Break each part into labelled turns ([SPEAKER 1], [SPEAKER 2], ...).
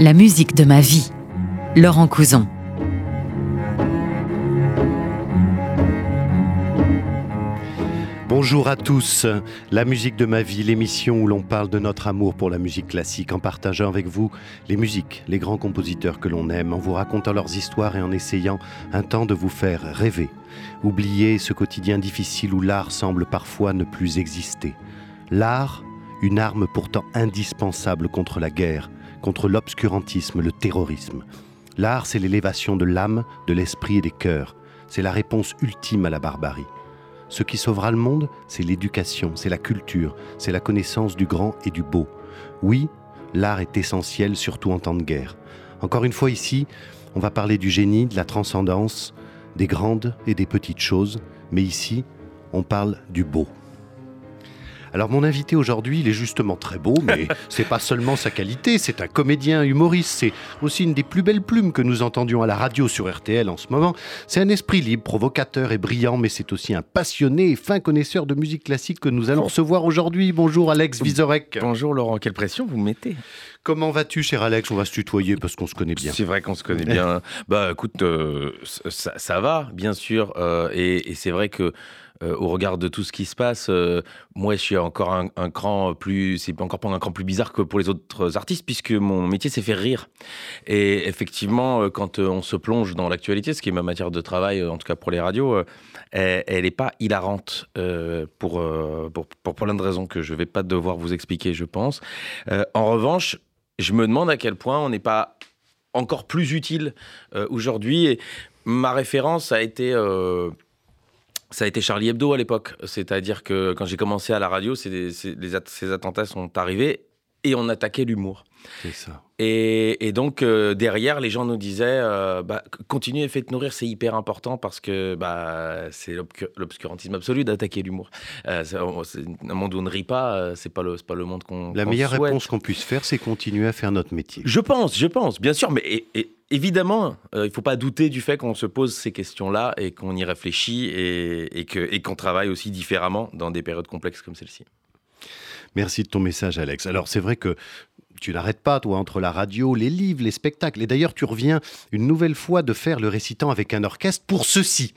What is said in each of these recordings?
[SPEAKER 1] La musique de ma vie. Laurent Couson.
[SPEAKER 2] Bonjour à tous, La musique de ma vie, l'émission où l'on parle de notre amour pour la musique classique en partageant avec vous les musiques, les grands compositeurs que l'on aime, en vous racontant leurs histoires et en essayant un temps de vous faire rêver. Oublier ce quotidien difficile où l'art semble parfois ne plus exister. L'art, une arme pourtant indispensable contre la guerre, contre l'obscurantisme, le terrorisme. L'art, c'est l'élévation de l'âme, de l'esprit et des cœurs. C'est la réponse ultime à la barbarie. Ce qui sauvera le monde, c'est l'éducation, c'est la culture, c'est la connaissance du grand et du beau. Oui, l'art est essentiel, surtout en temps de guerre. Encore une fois ici, on va parler du génie, de la transcendance, des grandes et des petites choses, mais ici, on parle du beau. Alors mon invité aujourd'hui, il est justement très beau, mais c'est pas seulement sa qualité, c'est un comédien humoriste, c'est aussi une des plus belles plumes que nous entendions à la radio sur RTL en ce moment. C'est un esprit libre, provocateur et brillant, mais c'est aussi un passionné et fin connaisseur de musique classique que nous allons recevoir aujourd'hui. Bonjour Alex Vizorek.
[SPEAKER 3] Bonjour Laurent, quelle pression vous mettez
[SPEAKER 2] Comment vas-tu, cher Alex? On va se tutoyer parce qu'on se connaît bien.
[SPEAKER 3] C'est vrai qu'on se connaît bien. bah écoute, euh, ça, va, bien sûr. Euh, et, et c'est vrai que euh, au regard de tout ce qui se passe, euh, moi, je suis encore un, cran plus, c'est encore pas un cran plus bizarre que pour les autres artistes, puisque mon métier, c'est faire rire. Et effectivement, euh, quand on se plonge dans l'actualité, ce qui est ma matière de travail, en tout cas pour les radios, elle n'est pas hilarante pour, pour, plein de raisons que je ne vais pas devoir vous expliquer, je pense. en revanche, je me demande à quel point on n'est pas encore plus utile aujourd'hui. Ma référence a été ça a été Charlie Hebdo à l'époque. C'est-à-dire que quand j'ai commencé à la radio, ces attentats sont arrivés et on attaquait l'humour.
[SPEAKER 2] C'est ça.
[SPEAKER 3] Et, donc, euh, derrière, les gens nous disaient euh, bah, continuez faites nourrir, c'est hyper important parce que bah, c'est l'obscurantisme absolu d'attaquer l'humour. Euh, un monde où on ne rit pas, c'est pas, le, pas le monde qu'on.
[SPEAKER 2] La meilleure réponse qu'on puisse faire, c'est continuer à faire notre métier.
[SPEAKER 3] Je pense, je pense, bien sûr, mais évidemment, il ne faut pas douter du fait qu'on se pose ces questions-là et qu'on y réfléchit et, et qu'on travaille aussi différemment dans des périodes complexes comme celle-ci.
[SPEAKER 2] Merci de ton message, Alex. Alors, c'est vrai que tu n'arrêtes pas, toi, entre la radio, les livres, les spectacles. Et d'ailleurs, tu reviens une nouvelle fois de faire le récitant avec un orchestre pour ceci.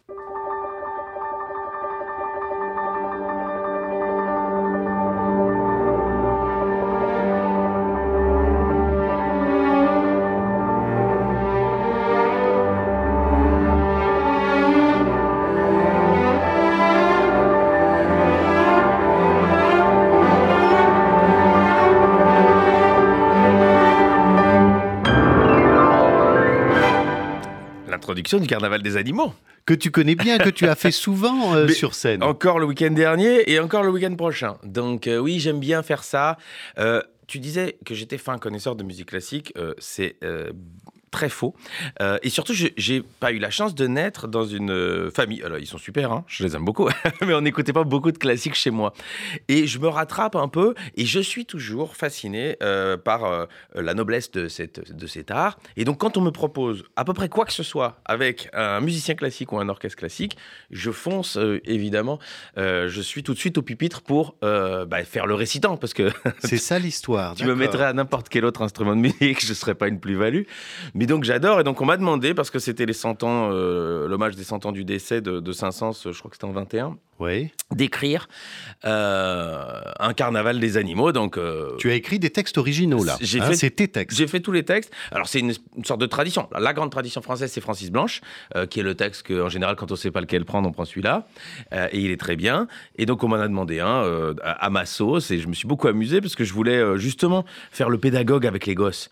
[SPEAKER 3] Du Carnaval des animaux.
[SPEAKER 2] Que tu connais bien, que tu as fait souvent euh, sur scène.
[SPEAKER 3] Encore le week-end dernier et encore le week-end prochain. Donc euh, oui, j'aime bien faire ça. Euh, tu disais que j'étais fin connaisseur de musique classique. c'est très faux. Euh, et surtout, j'ai pas eu la chance de naître dans une euh, famille. Alors, ils sont super, hein, je les aime beaucoup, mais on n'écoutait pas beaucoup de classiques chez moi. Et je me rattrape un peu, et je suis toujours fasciné euh, par la noblesse de, cette, de cet art. Et donc, quand on me propose à peu près quoi que ce soit avec un musicien classique ou un orchestre classique, je fonce, évidemment. je suis tout de suite au pupitre pour bah, faire le récitant, parce que...
[SPEAKER 2] C'est ça l'histoire.
[SPEAKER 3] tu me mettrais à n'importe quel autre instrument de musique, je ne serais pas une plus-value. Mais donc j'adore. Et donc on m'a demandé, parce que c'était les 100 ans, euh, l'hommage des 100 ans du décès de, de Saint-Saëns, je crois que c'était en 21
[SPEAKER 2] oui.
[SPEAKER 3] d'écrire euh, un carnaval des animaux. Donc,
[SPEAKER 2] euh, tu as écrit des textes originaux là. J'ai hein, fait, tes textes.
[SPEAKER 3] J'ai fait tous les textes. Alors c'est une, sorte de tradition. La grande tradition française, c'est Francis Blanche, euh, qui est le texte que en général, quand on ne sait pas lequel prendre, on prend celui-là. et il est très bien. Et donc on m'en a demandé un à, ma sauce, et je me suis beaucoup amusé parce que je voulais justement faire le pédagogue avec les gosses,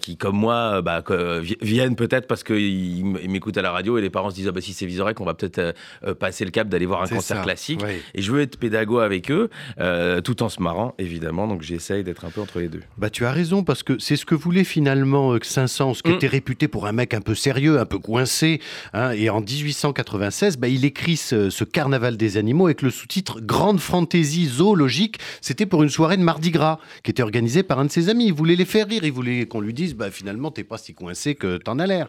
[SPEAKER 3] qui comme moi bah, viennent peut-être parce qu'ils m'écoutent à la radio et les parents se disent ah, bah, si c'est Visorek, on va peut-être passer le cap d'aller voir un concert classique. Et je veux être pédago avec eux, euh, tout en se marrant, évidemment. Donc j'essaye d'être un peu entre les deux.
[SPEAKER 2] Bah tu as raison, parce que c'est ce que voulait finalement euh, Saint-Saëns, qui mm. était réputé pour un mec un peu sérieux, un peu coincé. Hein. et en 1896, bah, il écrit ce, Carnaval des animaux avec le sous-titre Grande fantaisie zoologique. C'était pour une soirée de Mardi Gras, qui était organisée par un de ses amis. Il voulait les faire rire, il voulait qu'on lui dise, bah, finalement, t'es pas si aussi coincé que t'en as l'air.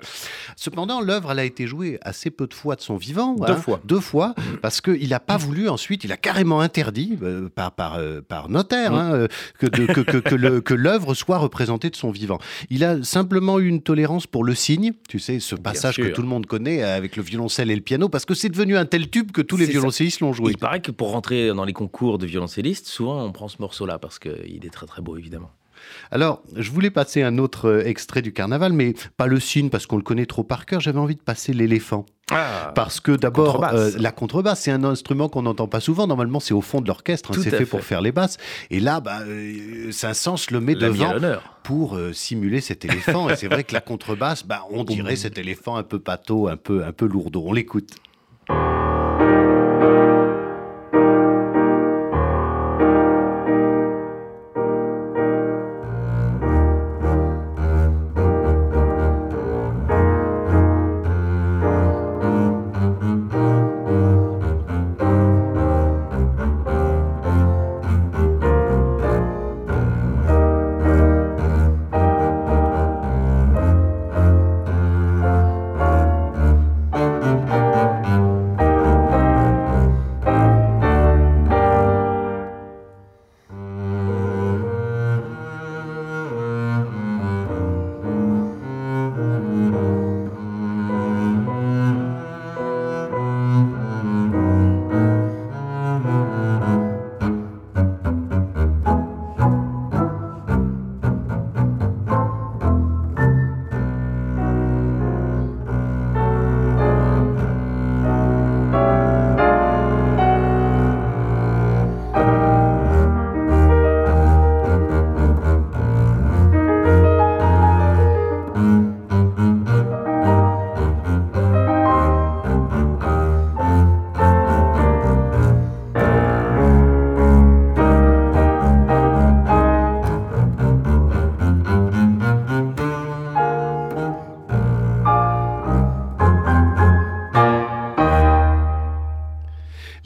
[SPEAKER 2] Cependant, l'œuvre, elle a été jouée assez peu de fois de son vivant.
[SPEAKER 3] Deux
[SPEAKER 2] hein,
[SPEAKER 3] fois.
[SPEAKER 2] Deux fois, parce qu'il n'a pas voulu ensuite, il a carrément interdit, euh, par, par, euh, par notaire, hein, euh, que, de- que, que, que l'œuvre soit représentée de son vivant. Il a simplement eu une tolérance pour le signe, tu sais, ce passage que tout le monde connaît avec le violoncelle et le piano, parce que c'est devenu un tel tube que tous les violoncellistes l'ont joué.
[SPEAKER 3] Il paraît que pour rentrer dans les concours de violoncellistes, souvent on prend ce morceau-là parce qu'il est très très beau évidemment.
[SPEAKER 2] Alors, je voulais passer un autre euh, extrait du carnaval, mais pas le cygne parce qu'on le connaît trop par cœur. J'avais envie de passer l'éléphant.
[SPEAKER 3] Ah,
[SPEAKER 2] Parce que d'abord,
[SPEAKER 3] contrebasse.
[SPEAKER 2] euh, la contrebasse, c'est un instrument qu'on n'entend pas souvent. Normalement, c'est au fond de l'orchestre. hein, c'est fait,
[SPEAKER 3] fait.
[SPEAKER 2] pour faire les basses. Et là, bah, euh, Saint-Saëns le met devant pour euh, simuler cet éléphant. et c'est vrai que la contrebasse, bah, on dirait cet éléphant un peu pâteau, un peu, un peu lourdeau. On l'écoute.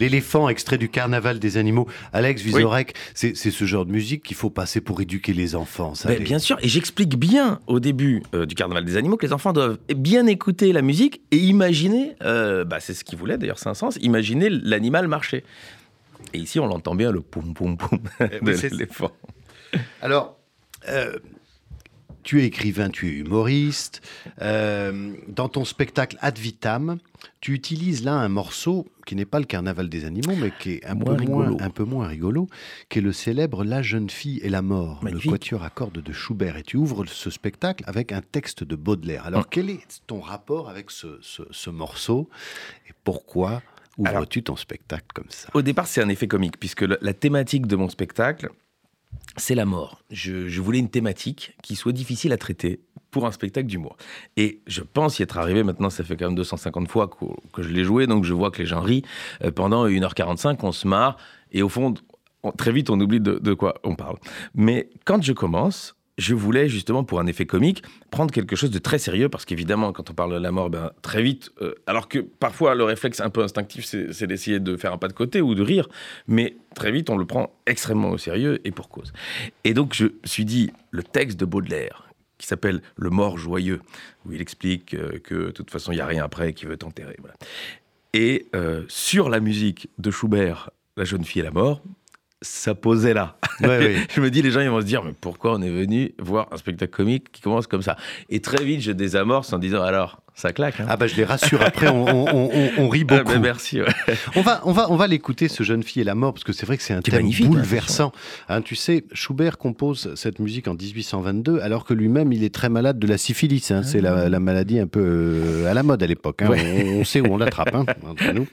[SPEAKER 2] L'éléphant, extrait du Carnaval des animaux. Alex Vizorek, c'est c'est ce genre de musique qu'il faut passer pour éduquer les enfants. Ça,
[SPEAKER 3] Ben,
[SPEAKER 2] les-
[SPEAKER 3] bien sûr, et j'explique bien au début euh, du Carnaval des animaux que les enfants doivent bien écouter la musique et imaginer, euh, bah, c'est ce qu'il voulait d'ailleurs Saint-Saëns, imaginer l'animal marcher. Et ici, on l'entend bien le poum poum poum de
[SPEAKER 2] Eh oui, c'est-
[SPEAKER 3] l'éléphant.
[SPEAKER 2] Alors, euh, tu es écrivain, tu es humoriste. Euh, dans ton spectacle Ad Vitam, tu utilises là un morceau qui n'est pas le Carnaval des animaux, mais qui est un,
[SPEAKER 3] Moins
[SPEAKER 2] peu, moins,
[SPEAKER 3] rigolo.
[SPEAKER 2] un peu moins rigolo, qui est le célèbre La jeune fille et la mort,
[SPEAKER 3] Magnifique.
[SPEAKER 2] le quatuor à cordes de Schubert. Et tu ouvres ce spectacle avec un texte de Baudelaire. Alors,
[SPEAKER 3] Hum.
[SPEAKER 2] quel est ton rapport avec ce, ce- ce morceau et pourquoi ouvres-tu ton spectacle comme ça?
[SPEAKER 3] Au départ, c'est un effet comique, puisque la thématique de mon spectacle, c'est la mort. Je, voulais une thématique qui soit difficile à traiter pour un spectacle d'humour. Et je pense y être arrivé, maintenant ça fait quand même 250 fois que, je l'ai joué, donc je vois que les gens rient. Euh, pendant 1h45, on se marre, et au fond, on- très vite, on oublie de quoi on parle. Mais quand je commence, je voulais justement, pour un effet comique, prendre quelque chose de très sérieux, parce qu'évidemment, quand on parle de la mort, ben, très vite, euh, alors que parfois le réflexe un peu instinctif, c'est d'essayer de faire un pas de côté ou de rire, mais très vite, on le prend extrêmement au sérieux et pour cause. Et donc, je me suis dit, le texte de Baudelaire, qui s'appelle Le mort joyeux, où il explique euh, que de toute façon, il n'y a rien après qui veut t'enterrer. Et euh, sur la musique de Schubert, La jeune fille et la mort, ça posait là.
[SPEAKER 2] Ouais,
[SPEAKER 3] je me dis, les gens, ils vont se dire, mais pourquoi on est venu voir un spectacle comique qui commence comme ça? Et très vite, je désamorce en disant, alors, ça claque. hein
[SPEAKER 2] Ah bah je les rassure, après on, on- on- on- on rit
[SPEAKER 3] Ah,
[SPEAKER 2] beaucoup.
[SPEAKER 3] ben, merci. ouais.
[SPEAKER 2] On va, on va, on va l'écouter, ce jeune fille et la mort, parce que c'est vrai que c'est un thème
[SPEAKER 3] magnifique, hein,
[SPEAKER 2] bouleversant. Hein, tu sais, Schubert compose cette musique en 1822, alors que lui-même, il est très malade de la syphilis. hein. C'est la, la maladie un peu euh, à la mode à l'époque. hein. On, on sait où on l'attrape, hein, entre nous.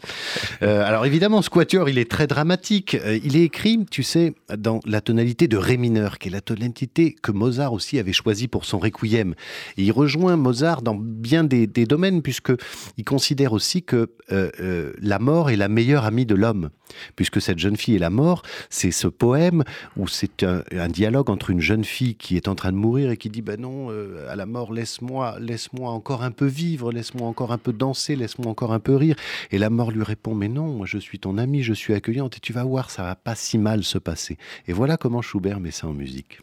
[SPEAKER 2] Euh, alors évidemment, ce quatuor, il est très dramatique. Euh, il est écrit, tu sais, dans la tonalité de Ré mineur, qui est la tonalité que Mozart aussi avait choisie pour son requiem. Et il rejoint Mozart dans bien des, des domaines, puisque il considère aussi que euh, euh, la mort est la meilleure amie de l'homme, puisque cette jeune fille est la mort. C'est ce poème où c'est un, dialogue entre une jeune fille qui est en train de mourir et qui dit ben non, euh, à la mort, laisse-moi, laisse-moi encore un peu vivre, laisse-moi encore un peu danser, laisse-moi encore un peu rire. Et la mort lui répond mais non, moi je suis ton amie, je suis accueillante et tu vas voir, ça va pas si mal se passer. Et voilà comment Schubert met ça en musique.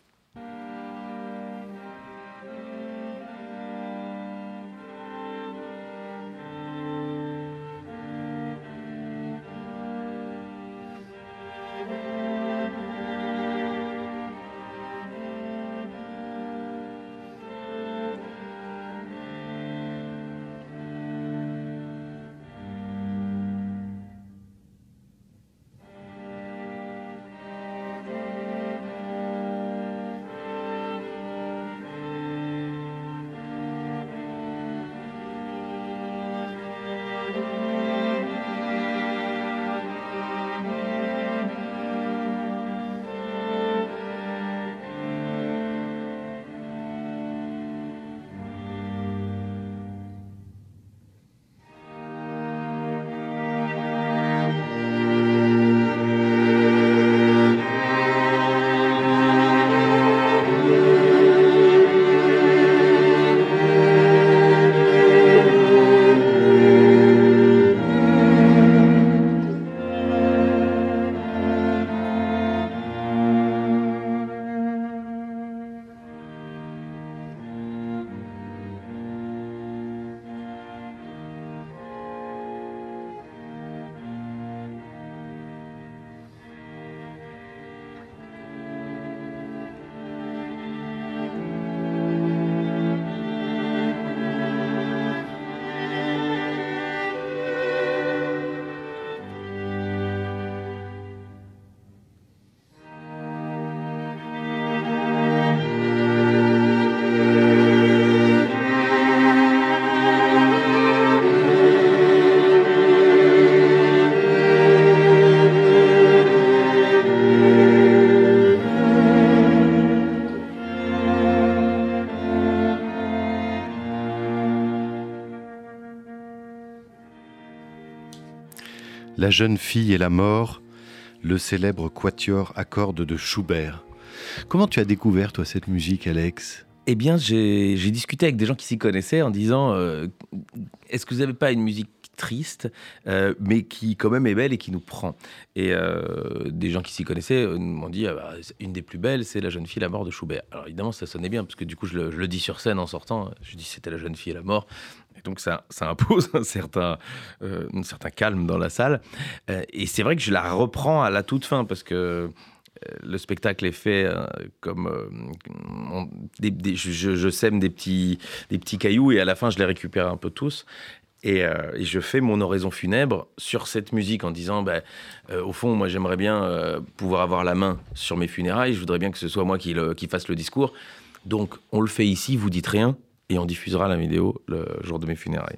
[SPEAKER 2] La jeune fille et la mort, le célèbre quatuor à cordes de Schubert. Comment tu as découvert, toi, cette musique, Alex?
[SPEAKER 3] Eh bien, j'ai discuté avec des gens qui s'y connaissaient en disant euh, est-ce que vous n'avez pas une musique triste, euh, mais qui quand même est belle et qui nous prend? Et euh, des gens qui s'y connaissaient m'ont dit ah bah, une des plus belles, c'est La jeune fille, la mort de Schubert. Alors évidemment, ça sonnait bien, parce que du coup, je le, dis sur scène en sortant. Je dis c'était La jeune fille et la mort. Donc ça, impose un certain, un certain calme dans la salle. et c'est vrai que je la reprends à la toute fin, parce que le spectacle est fait euh, comme euh, je, sème des petits, des petits cailloux et à la fin je les récupère un peu tous. Et, euh, je fais mon oraison funèbre sur cette musique en disant, bah, au fond, moi j'aimerais bien pouvoir avoir la main sur mes funérailles, je voudrais bien que ce soit moi qui, qui fasse le discours. Donc on le fait ici, vous dites rien, et on diffusera la vidéo le jour de mes funérailles.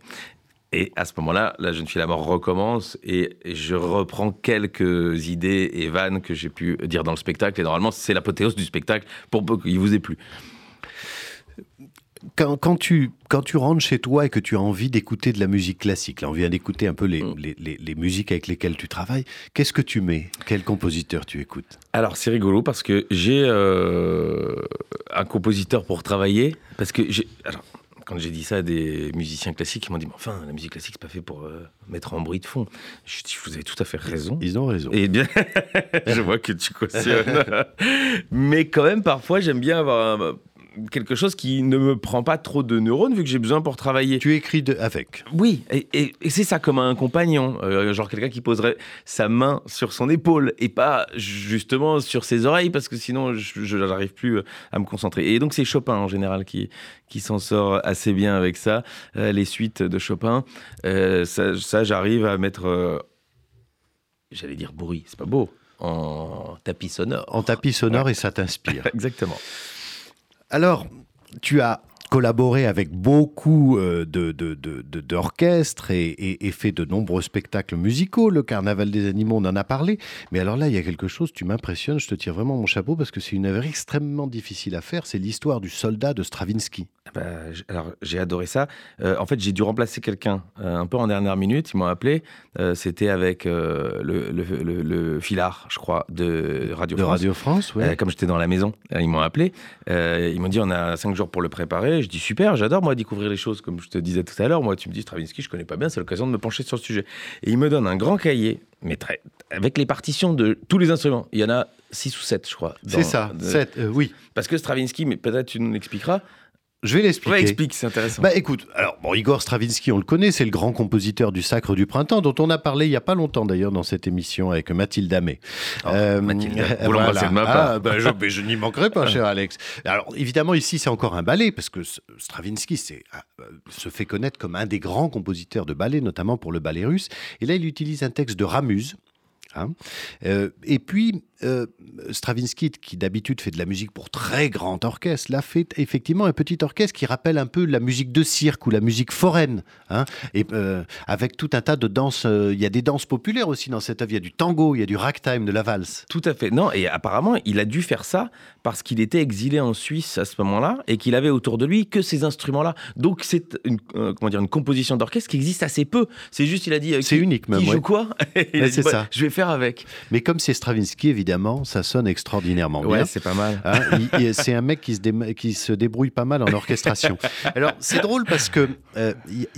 [SPEAKER 3] Et à ce moment-là, la jeune fille la mort recommence et je reprends quelques idées et vannes que j'ai pu dire dans le spectacle. Et normalement, c'est l'apothéose du spectacle pour peu qu'il vous ait plu.
[SPEAKER 2] Quand, quand, tu, quand tu rentres chez toi et que tu as envie d'écouter de la musique classique, là on vient d'écouter un peu les, mm. les, les, musiques avec lesquelles tu travailles, qu'est-ce que tu mets? Quel compositeur tu écoutes?
[SPEAKER 3] Alors c'est rigolo parce que j'ai euh, un compositeur pour travailler, parce que j'ai... Alors, quand j'ai dit ça à des musiciens classiques, ils m'ont dit, mais enfin, la musique classique, c'est pas fait pour euh, mettre en bruit de fond. Je dis, vous avez tout à fait raison.
[SPEAKER 2] Ils ont raison.
[SPEAKER 3] Et bien, je vois que tu cautionnes. mais quand même, parfois, j'aime bien avoir un quelque chose qui ne me prend pas trop de neurones vu que j'ai besoin pour travailler.
[SPEAKER 2] Tu écris de, avec
[SPEAKER 3] Oui, et, c'est ça comme un compagnon, euh, genre quelqu'un qui poserait sa main sur son épaule et pas justement sur ses oreilles parce que sinon je n'arrive plus à me concentrer. Et donc c'est Chopin en général qui, qui s'en sort assez bien avec ça, euh, les suites de Chopin. Euh, ça, j'arrive à mettre, j'allais dire bruit, c'est pas beau, en tapis sonore.
[SPEAKER 2] En tapis sonore et ça t'inspire.
[SPEAKER 3] Exactement.
[SPEAKER 2] Alors, tu as collaboré avec beaucoup euh, d'orchestres et, fait de nombreux spectacles musicaux. Le Carnaval des animaux, on en a parlé. Mais alors là, il y a quelque chose, tu m'impressionnes, je te tire vraiment mon chapeau parce que c'est une œuvre extrêmement difficile à faire. C'est l'histoire du soldat de Stravinsky.
[SPEAKER 3] Ah bah, alors, j'ai adoré ça. Euh, en fait, j'ai dû remplacer quelqu'un euh, un peu en dernière minute. Ils m'ont appelé. C'était avec le, le, filard, je crois, de Radio
[SPEAKER 2] de
[SPEAKER 3] France.
[SPEAKER 2] Radio France,
[SPEAKER 3] comme j'étais dans la maison, ils m'ont appelé. ils m'ont dit on a cinq jours pour le préparer. Je dis super, j'adore moi découvrir les choses, comme je te disais tout à l'heure. Moi, tu me dis Stravinsky, je connais pas bien, c'est l'occasion de me pencher sur le sujet. Et il me donne un grand cahier, mais très, avec les partitions de tous les instruments. Il y en a 6 ou 7, je crois.
[SPEAKER 2] C'est ça, 7, euh, oui.
[SPEAKER 3] Parce que Stravinsky, mais peut-être tu nous l'expliqueras,
[SPEAKER 2] je vais l'expliquer.
[SPEAKER 3] Ouais, explique, c'est intéressant.
[SPEAKER 2] Bah écoute, alors bon, Igor Stravinsky, on le connaît, c'est le grand compositeur du Sacre du Printemps, dont on a parlé il y a pas longtemps d'ailleurs dans cette émission avec Mathilde Amé.
[SPEAKER 3] Oh, euh, Mathilde, vous voilà. de ma part.
[SPEAKER 2] Ah, bah, je, n'y manquerai pas, cher Alex. Alors évidemment, ici, c'est encore un ballet, parce que Stravinsky ah, euh, se fait connaître comme un des grands compositeurs de ballet, notamment pour le ballet russe. Et là, il utilise un texte de Ramuse. Hein. Euh, et puis, euh, Stravinsky, qui d'habitude fait de la musique pour très grand orchestre, là fait effectivement un petit orchestre qui rappelle un peu la musique de cirque ou la musique foraine, hein, et euh, avec tout un tas de danses. Euh, il y a des danses populaires aussi dans cette œuvre. Il y a du tango, il y a du ragtime, de la valse.
[SPEAKER 3] Tout à fait. Non, et apparemment, il a dû faire ça parce qu'il était exilé en Suisse à ce moment-là et qu'il avait autour de lui que ces instruments-là. Donc c'est une comment dire une composition d'orchestre qui existe assez peu. C'est juste, il a dit.
[SPEAKER 2] c'est unique même.
[SPEAKER 3] Qui joue quoi?
[SPEAKER 2] C'est bah, ça.
[SPEAKER 3] Je vais faire avec.
[SPEAKER 2] Mais comme c'est Stravinsky, évidemment évidemment, ça sonne extraordinairement
[SPEAKER 3] ouais,
[SPEAKER 2] bien.
[SPEAKER 3] c'est pas mal.
[SPEAKER 2] Hein, c'est un mec qui se, qui se débrouille pas mal en orchestration. Alors, c'est drôle parce que, euh,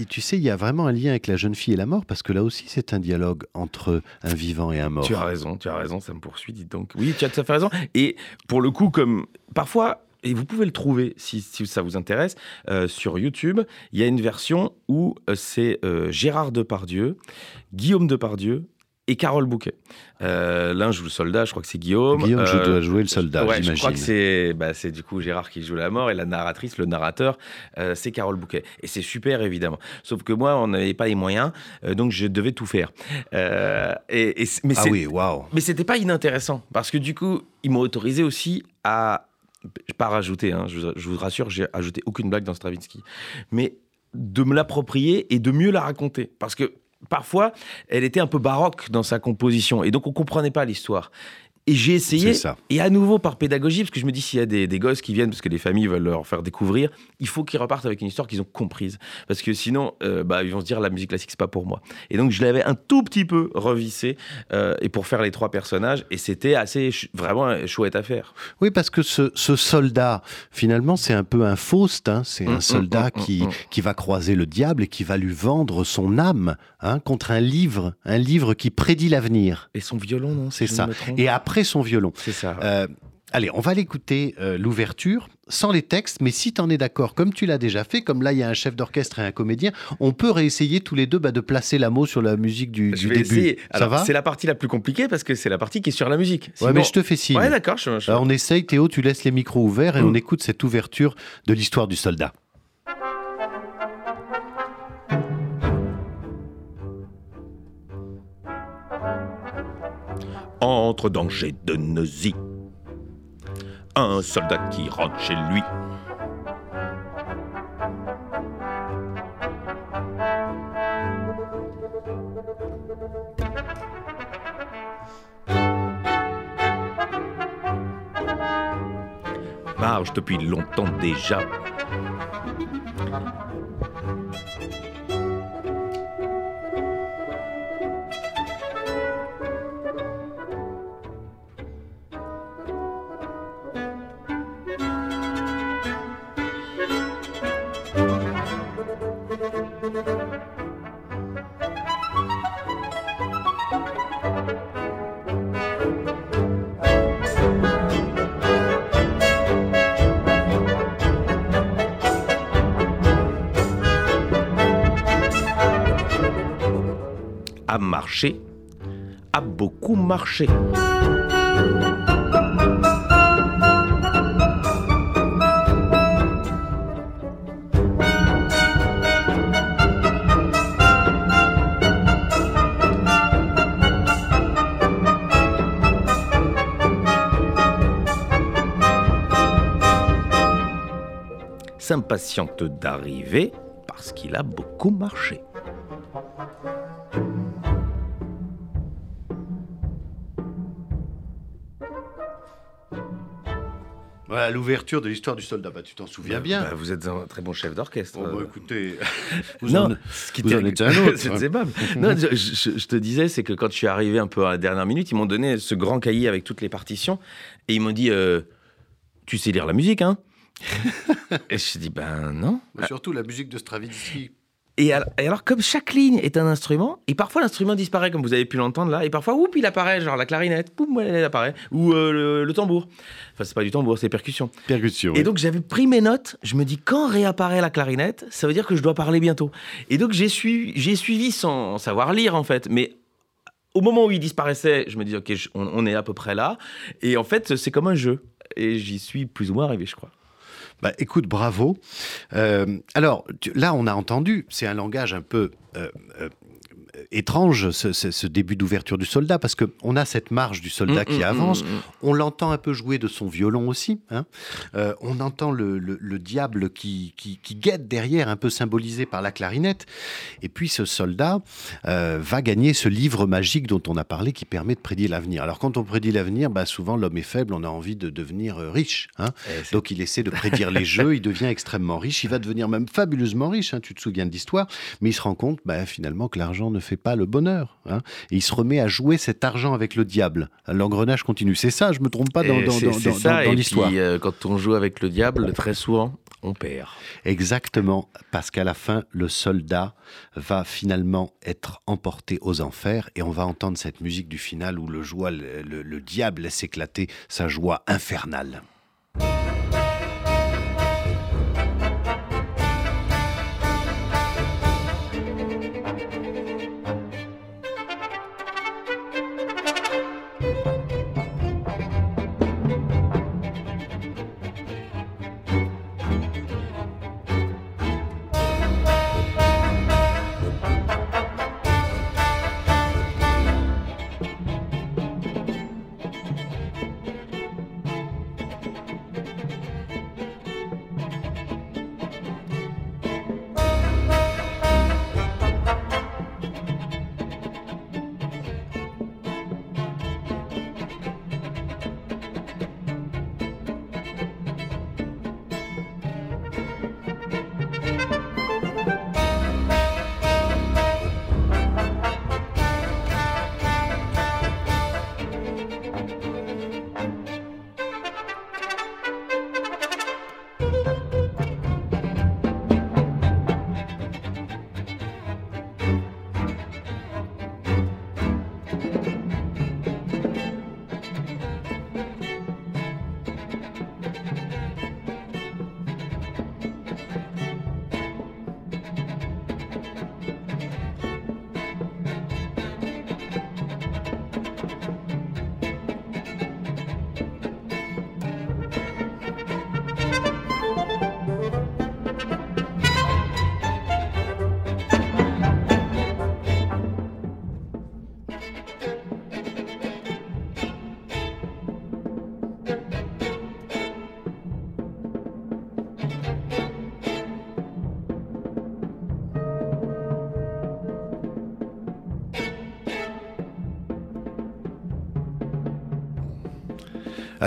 [SPEAKER 2] tu sais, il y a vraiment un lien avec la jeune fille et la mort, parce que là aussi, c'est un dialogue entre un vivant et un mort.
[SPEAKER 3] Tu as raison, tu as raison, ça me poursuit, dis donc. Oui, tu as tout à fait raison. Et pour le coup, comme parfois, et vous pouvez le trouver si, ça vous intéresse euh, sur YouTube. Il y a une version où euh, c'est Gérard Depardieu, Guillaume Depardieu et Carole Bouquet. Euh, L'un joue le soldat, je crois que c'est Guillaume.
[SPEAKER 2] Guillaume euh, doit jouer le soldat, ouais,
[SPEAKER 3] Je crois que c'est bah, du coup Gérard qui joue la mort et la narratrice, le narrateur, euh, c'est Carole Bouquet. Et c'est super évidemment. Sauf que moi, on n'avait pas les moyens, euh, donc je devais tout faire. Et,
[SPEAKER 2] mais ah oui, waouh.
[SPEAKER 3] Mais c'était pas inintéressant parce que du coup, ils m'ont autorisé aussi à pas rajouter, hein, je, je vous rassure, j'ai ajouté aucune blague dans Stravinsky, mais de me l'approprier et de mieux la raconter. Parce que parfois, elle était un peu baroque dans sa composition, et donc on comprenait pas l'histoire. Et j'ai essayé, et à nouveau par pédagogie, parce que je me dis s'il y a des, des gosses qui viennent, parce que les familles veulent leur faire découvrir, il faut qu'ils repartent avec une histoire qu'ils ont comprise. Parce que sinon, euh, bah, ils vont se dire la musique classique, c'est pas pour moi. Et donc je l'avais un tout petit peu revissé, euh, et pour faire les trois personnages, et c'était assez, vraiment chouette à faire.
[SPEAKER 2] Oui, parce que ce, ce soldat, finalement, c'est un peu un Faust. hein. C'est
[SPEAKER 3] Mm,
[SPEAKER 2] un soldat
[SPEAKER 3] mm, mm,
[SPEAKER 2] qui,
[SPEAKER 3] mm.
[SPEAKER 2] qui va croiser le diable et qui va lui vendre son âme hein, contre un livre, un livre qui prédit l'avenir.
[SPEAKER 3] Et son violon, non si
[SPEAKER 2] C'est ça.
[SPEAKER 3] me trompe.
[SPEAKER 2] Après son violon.
[SPEAKER 3] C'est ça.
[SPEAKER 2] Euh, allez, on va l'écouter euh, l'ouverture sans les textes, mais si tu en es d'accord, comme tu l'as déjà fait, comme là il y a un chef d'orchestre et un comédien, on peut réessayer tous les deux bah, de placer la mot sur la musique du,
[SPEAKER 3] je
[SPEAKER 2] du
[SPEAKER 3] vais
[SPEAKER 2] début.
[SPEAKER 3] essayer.
[SPEAKER 2] Ça va?
[SPEAKER 3] c'est la partie la plus compliquée parce que c'est la partie qui est sur la musique.
[SPEAKER 2] Ouais, mais je te fais signe.
[SPEAKER 3] Ouais, d'accord. je- je-
[SPEAKER 2] Alors, on essaye, Théo, tu laisses les micros ouverts et
[SPEAKER 3] Mm.
[SPEAKER 2] on écoute cette ouverture de l'histoire du soldat.
[SPEAKER 3] Entre danger de nausée. Un soldat qui rentre chez lui. Marche depuis longtemps déjà. A beaucoup marché. S'impatiente d'arriver parce qu'il a beaucoup marché.
[SPEAKER 2] Voilà l'ouverture de l'histoire du soldat. Bah, tu t'en souviens bien.
[SPEAKER 3] Bah, vous êtes un très bon chef d'orchestre.
[SPEAKER 2] Bon, bah, écoutez, vous
[SPEAKER 3] non,
[SPEAKER 2] en-
[SPEAKER 3] ce qui
[SPEAKER 2] vous en êtes un autre.
[SPEAKER 3] c'est aimable. non, je, je- je te disais, c'est que quand je suis arrivé un peu à la dernière minute, ils m'ont donné ce grand cahier avec toutes les partitions et ils m'ont dit euh, Tu sais lire la musique, hein? Et je dis Ben non.
[SPEAKER 2] Mais surtout la musique de Stravinsky.
[SPEAKER 3] Et al- et alors, comme chaque ligne est un instrument, et parfois l'instrument disparaît, comme vous avez pu l'entendre là, et parfois, oup, il apparaît, genre la clarinette, poum, elle apparaît, ou euh, le, le tambour. Enfin, c'est pas du tambour, c'est percussion.
[SPEAKER 2] Percussion.
[SPEAKER 3] Et donc j'avais pris mes notes, je me dis quand réapparaît la clarinette, ça veut dire que je dois parler bientôt. Et donc j'ai suivi, sans savoir lire en fait, mais au moment où il disparaissait, je me dis ok, je- on, on est à peu près là. Et en fait c'est comme un jeu. Et j'y suis plus ou moins arrivé, je crois.
[SPEAKER 2] Bah, écoute, bravo. Euh, alors, là, on a entendu, c'est un langage un peu euh, euh, étrange, ce, ce- ce début d'ouverture du soldat, parce qu'on a cette marche du soldat
[SPEAKER 3] Mm,
[SPEAKER 2] qui
[SPEAKER 3] mm,
[SPEAKER 2] avance,
[SPEAKER 3] mm, mm.
[SPEAKER 2] on l'entend un peu jouer de son violon aussi, hein. Euh, on entend le, le- le diable qui, qui, qui guette derrière, un peu symbolisé par la clarinette, et puis ce soldat euh, va gagner ce livre magique dont on a parlé qui permet de prédire l'avenir. Alors quand on prédit l'avenir, bah, souvent l'homme est faible, on a envie de devenir euh, riche. hein.
[SPEAKER 3] C'est-
[SPEAKER 2] Donc il essaie de prédire les jeux, il devient extrêmement riche, il va devenir même fabuleusement riche, hein, tu te souviens de l'histoire, mais il se rend compte bah, finalement que l'argent ne fait pas le bonheur. hein. et il se remet à jouer cet argent avec le diable. L'engrenage continue. C'est ça, je me trompe pas dans, dans, l'histoire.
[SPEAKER 3] euh, quand on joue avec le diable, très souvent, on perd.
[SPEAKER 2] Exactement, parce qu'à la fin, le soldat va finalement être emporté aux enfers et on va entendre cette musique du final où le, joie, le, le- le diable laisse éclater sa joie infernale.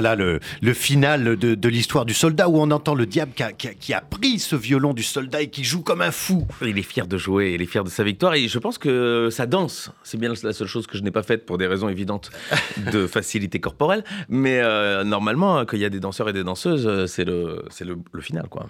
[SPEAKER 2] Ah là, le, le final de, de l'histoire du soldat où on entend le diable qui a, qui a- qui a pris ce violon du soldat et qui joue comme un fou.
[SPEAKER 3] Il est fier de jouer, il est fier de sa victoire et je pense que ça danse. C'est bien la seule chose que je n'ai pas faite pour des raisons évidentes de facilité corporelle. Mais euh, normalement, quand il y a des danseurs et des danseuses, euh, c'est le, c'est le, le final. Quoi.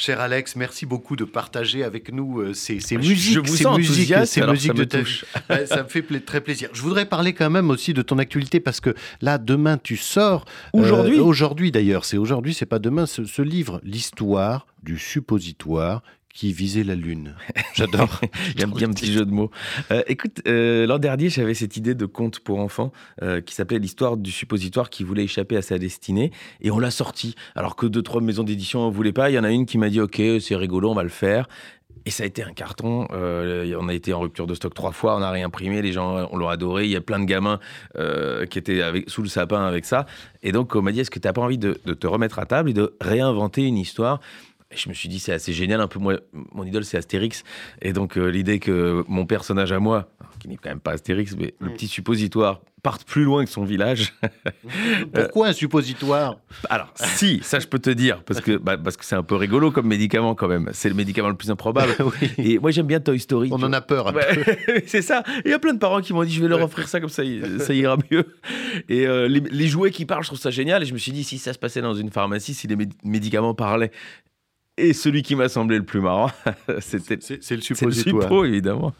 [SPEAKER 2] Cher Alex, merci beaucoup de partager avec nous euh, ces, musiques,
[SPEAKER 3] je vous
[SPEAKER 2] ces musiques, ces musiques de ta
[SPEAKER 3] touche.
[SPEAKER 2] ça me fait pla- très plaisir. Je voudrais parler quand même aussi de ton actualité parce que là, demain, tu sors. euh,
[SPEAKER 3] Aujourd'hui
[SPEAKER 2] Aujourd'hui d'ailleurs, c'est aujourd'hui, c'est pas demain, ce, ce livre, l'histoire du suppositoire qui visait la Lune. J'adore.
[SPEAKER 3] Il y a un, petit jeu de mots. Euh, écoute, euh, l'an dernier, j'avais cette idée de conte pour enfants euh, qui s'appelait l'histoire du suppositoire qui voulait échapper à sa destinée. Et on l'a sorti. Alors que deux, trois maisons d'édition ne voulaient pas. Il y en a une qui m'a dit Ok, c'est rigolo, on va le faire. Et ça a été un carton. Euh, on a été en rupture de stock trois fois. On a réimprimé. Les gens, on l'a adoré. Il y a plein de gamins euh, qui étaient avec, sous le sapin avec ça. Et donc, on m'a dit Est-ce que tu n'as pas envie de, de te remettre à table et de réinventer une histoire? Et je me suis dit, c'est assez génial. Un peu, moi, mon idole, c'est Astérix. Et donc, euh, l'idée que mon personnage à moi, qui n'est quand même pas Astérix, mais le
[SPEAKER 2] Mm.
[SPEAKER 3] petit suppositoire, parte plus loin que son village.
[SPEAKER 2] Pourquoi un suppositoire?
[SPEAKER 3] Alors, si, ça, je peux te dire, parce que bah, parce que c'est un peu rigolo comme médicament quand même. C'est le médicament le plus improbable.
[SPEAKER 2] Oui.
[SPEAKER 3] Et moi, j'aime bien Toy Story.
[SPEAKER 2] On en a peur.
[SPEAKER 3] Ouais, c'est ça. Il y a plein de parents qui m'ont dit je vais leur offrir ça comme ça, ça ira mieux. Et euh, les, les jouets qui parlent, je trouve ça génial. Et je me suis dit si ça se passait dans une pharmacie, si les méd- médicaments parlaient. Et celui qui m'a semblé le plus marrant, c'était
[SPEAKER 2] C'est le
[SPEAKER 3] c'est le
[SPEAKER 2] suppositoire.
[SPEAKER 3] suppo, évidemment.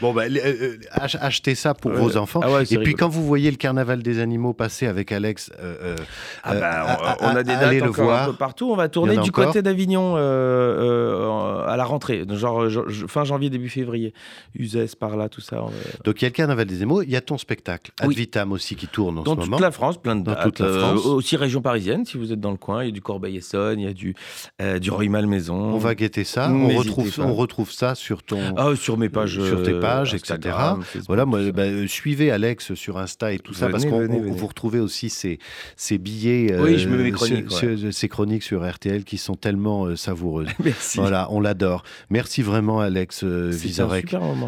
[SPEAKER 2] Bon, bah, euh, euh, ach- achetez ça pour
[SPEAKER 3] Ouais.
[SPEAKER 2] vos enfants.
[SPEAKER 3] Ah ouais,
[SPEAKER 2] Et puis quand vous voyez le carnaval des animaux passer avec Alex, euh, euh,
[SPEAKER 3] Ah bah, on, on a des dates encore
[SPEAKER 2] voir.
[SPEAKER 3] un peu partout. On va tourner
[SPEAKER 2] a
[SPEAKER 3] du
[SPEAKER 2] encore
[SPEAKER 3] côté d'Avignon euh, à la rentrée, genre fin janvier, début février. Uzès par là, tout ça. on
[SPEAKER 2] Donc il y a le carnaval des animaux, il y a ton spectacle, Ad
[SPEAKER 3] Oui.
[SPEAKER 2] Vitam aussi qui tourne en
[SPEAKER 3] Dans
[SPEAKER 2] ce
[SPEAKER 3] toute
[SPEAKER 2] moment.
[SPEAKER 3] la France, plein de
[SPEAKER 2] Dans
[SPEAKER 3] dates.
[SPEAKER 2] toute la France.
[SPEAKER 3] aussi région parisienne, si vous êtes dans le coin. Il y a du Corbeil-Essonne, il y a du, du Roy-Malmaison.
[SPEAKER 2] On va guetter ça, on retrouve,
[SPEAKER 3] pas.
[SPEAKER 2] on retrouve ça sur ton...
[SPEAKER 3] Ah, sur mes pages.
[SPEAKER 2] Sur tes
[SPEAKER 3] euh,
[SPEAKER 2] pages,
[SPEAKER 3] Instagram,
[SPEAKER 2] etc.
[SPEAKER 3] Facebook,
[SPEAKER 2] Voilà, moi, bah, euh, suivez Alex sur Insta et tout ça, parce qu'on vous retrouvez aussi ces, ces billets, euh,
[SPEAKER 3] Oui, je me mets mes chroniques,
[SPEAKER 2] sur- ces chroniques sur RTL qui sont tellement euh, savoureuses.
[SPEAKER 3] Merci.
[SPEAKER 2] Voilà, on l'adore. Merci vraiment Alex euh,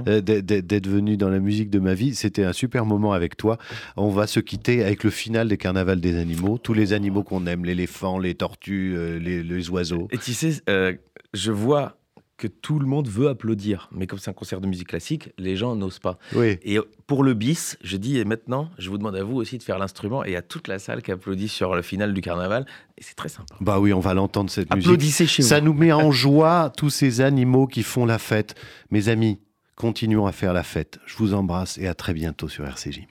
[SPEAKER 2] euh, d'être- venu dans la musique de ma vie. C'était un super moment avec toi. On va se quitter avec le final des carnavals des animaux. Tous les animaux qu'on aime, l'éléphant, les tortues, euh, les, les oiseaux.
[SPEAKER 3] Et tu sais, euh, je vois que tout le monde veut applaudir. Mais comme c'est un concert de musique classique, les gens n'osent pas.
[SPEAKER 2] Oui.
[SPEAKER 3] Et pour le bis, je dis, et maintenant, je vous demande à vous aussi de faire l'instrument et à toute la salle qui applaudit sur le final du carnaval. Et c'est très sympa.
[SPEAKER 2] Bah oui, on va l'entendre cette musique.
[SPEAKER 3] Applaudissez chez
[SPEAKER 2] Ça
[SPEAKER 3] vous.
[SPEAKER 2] nous met en joie tous ces animaux qui font la fête. Mes amis, continuons à faire la fête. Je vous embrasse et à très bientôt sur RCJ.